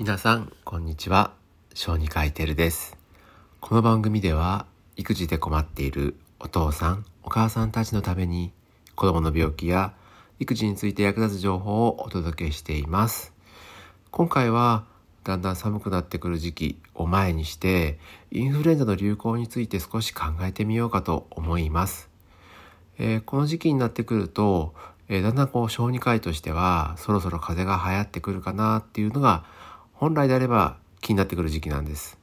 皆さん、こんにちは。小児科医テルです。この番組では、育児で困っているお父さん、お母さんたちのために、子供の病気や育児について役立つ情報をお届けしています。今回は、だんだん寒くなってくる時期を前にして、インフルエンザの流行について少し考えてみようかと思います。えー、この時期になってくると、えー、だんだんこう小児科医としてはそろそろ風邪が流行ってくるかなっていうのが本来であれば気になってくる時期なんです。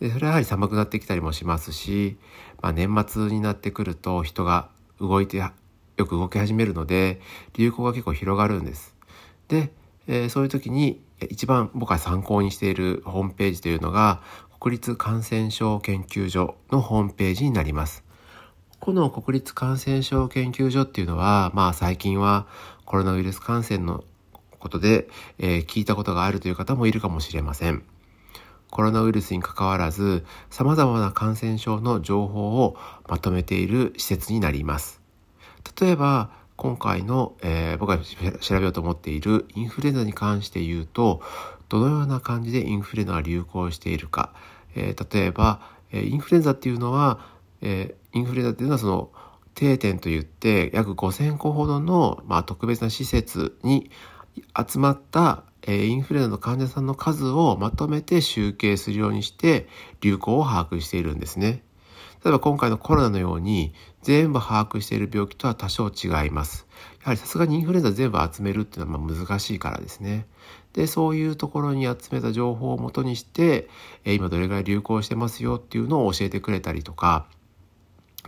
でそれはやはり寒くなってきたりもしますし、まあ、年末になってくると人が動いてよく動き始めるので流行が結構広がるんです。で、えー、そういう時に一番僕が参考にしているホームページというのが国立感染症研究所のホームページになります。この国立感染症研究所っていうのは、まあ最近はコロナウイルス感染のことで、えー、聞いたことがあるという方もいるかもしれません。コロナウイルスに関わらず、様々な感染症の情報をまとめている施設になります。例えば、今回の、えー、僕が調べようと思っているインフルエンザに関して言うと、どのような感じでインフルエンザが流行しているか。えー、例えば、インフルエンザっていうのは、えー、インフルエンザっていうのはその定点といって約5000個ほどの、まあ、特別な施設に集まった、えー、インフルエンザの患者さんの数をまとめて集計するようにして流行を把握しているんですね。例えば今回のコロナのように全部把握している病気とは多少違います。やはりさすがにインフルエンザ全部集めるっていうのはま難しいからですね。で、そういうところに集めた情報をもとにして、え今どれぐらい流行してますよっていうのを教えてくれたりとか、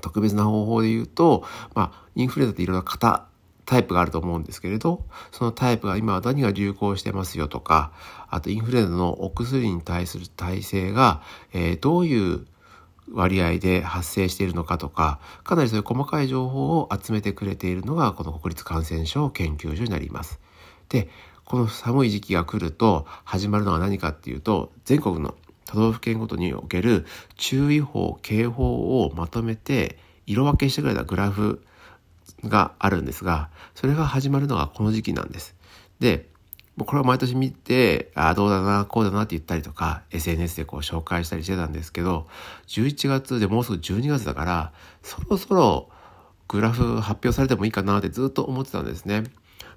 特別な方法で言うと、まあ、インフルエンザっていろんな型、タイプがあると思うんですけれど、そのタイプが今は何が流行してますよとか、あとインフルエンザのお薬に対する耐性が、えー、どういう割合で発生しているのかとか、かなりそういう細かい情報を集めてくれているのが、この国立感染症研究所になります。で、この寒い時期が来ると始まるのは何かっていうと、全国の都道府県ごとにおける注意報、警報をまとめて色分けしてくれたグラフがあるんですが、それが始まるのがこの時期なんです。で、これを毎年見て、ああ、どうだな、こうだなって言ったりとか、SNS でこう紹介したりしてたんですけど、11月でもうすぐ12月だから、そろそろグラフ発表されてもいいかなってずっと思ってたんですね。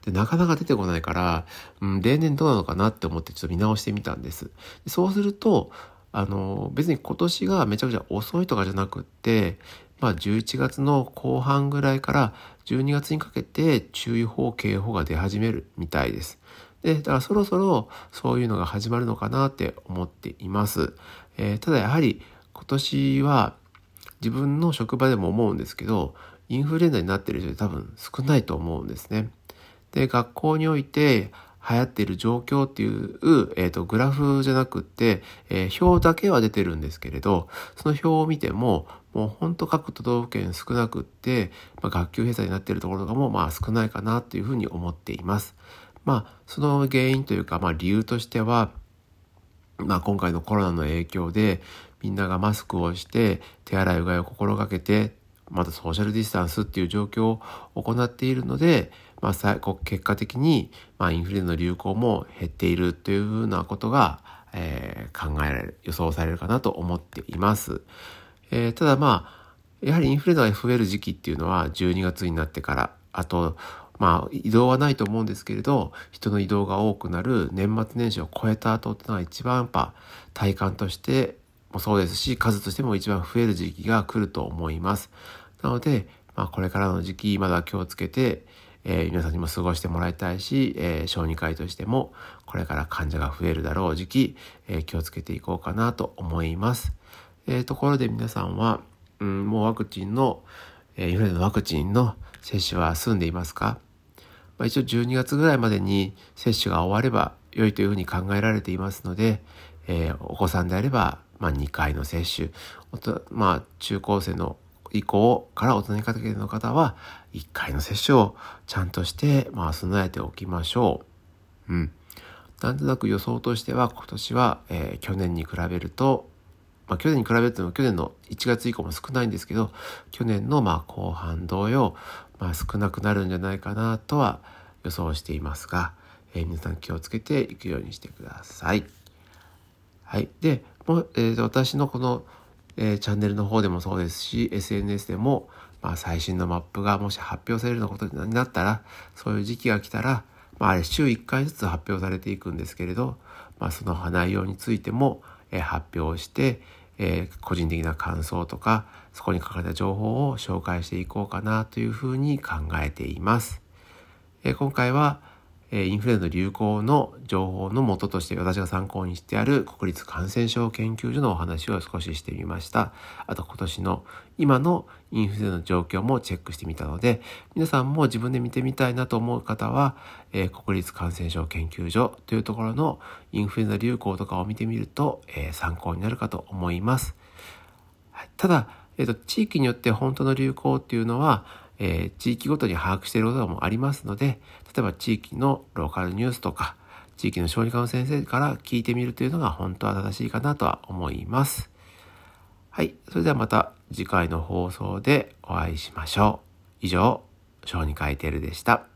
で、なかなか出てこないから、うん、例年どうなのかなって思ってちょっと見直してみたんです。そうすると、あの、別に今年がめちゃくちゃ遅いとかじゃなくって、まあ11月の後半ぐらいから12月にかけて注意報、警報が出始めるみたいです。で、だからそろそろそういうのが始まるのかなって思っています。えー、ただやはり今年は自分の職場でも思うんですけど、インフルエンザになっている人で多分少ないと思うんですね。で、学校において流行っている状況っていう、えっ、ー、と、グラフじゃなくって、えー、表だけは出てるんですけれど、その表を見ても、もうほんと各都道府県少なくって、まあ、学級閉鎖になっているところとかも、まあ少ないかなというふうに思っています。まあ、その原因というか、まあ理由としては、まあ今回のコロナの影響で、みんながマスクをして、手洗いうがいを心がけて、またソーシャルディスタンスっていう状況を行っているので、まあ、結果的に、まあ、インフルエンザの流行も減っているというふうなことが、えー、考えられる、予想されるかなと思っています。えー、ただまあ、やはりインフルエンザが増える時期っていうのは12月になってから、あと、まあ、移動はないと思うんですけれど、人の移動が多くなる年末年始を超えた後っていうのは一番やっぱ体感としてもそうですし、数としても一番増える時期が来ると思います。なので、まあ、これからの時期、まだ気をつけて、えー、皆さんにも過ごしてもらいたいし、えー、小児科医としても、これから患者が増えるだろう時期、えー、気をつけていこうかなと思います。えー、ところで皆さんは、うん、もうワクチンの、えー、インフルエンザのワクチンの接種は済んでいますか、まあ、一応12月ぐらいまでに接種が終われば良いというふうに考えられていますので、えー、お子さんであれば、まあ、2回の接種、まあ、中高生の以降から大人にかけての方は、1回の接種をちゃんとして、まあ、備えておきましょう。うん。なんとなく予想としては、今年は、えー、去年に比べると、まあ、去年に比べても去年の1月以降も少ないんですけど、去年のまあ後半同様、まあ、少なくなるんじゃないかなとは予想していますが、えー、皆さん気をつけていくようにしてください。はい。で、もえー、私のこの、えー、チャンネルの方でもそうですし、SNS でも、まあ、最新のマップがもし発表されるようなことになったら、そういう時期が来たら、まあ、あれ週1回ずつ発表されていくんですけれど、まあ、その内容についても、えー、発表して、えー、個人的な感想とかそこに書かれた情報を紹介していこうかなというふうに考えています。え、今回は、インフルエンザ流行の情報の元として私が参考にしてある国立感染症研究所のお話を少ししてみました。あと今年の今のインフルエンザの状況もチェックしてみたので、皆さんも自分で見てみたいなと思う方は、えー、国立感染症研究所というところのインフルエンザ流行とかを見てみると、えー、参考になるかと思います。ただ、えーと、地域によって本当の流行っていうのは、えー、地域ごとに把握していることもありますので、例えば地域のローカルニュースとか、地域の小児科の先生から聞いてみるというのが本当は正しいかなとは思います。はい。それではまた次回の放送でお会いしましょう。以上、小児科医テルでした。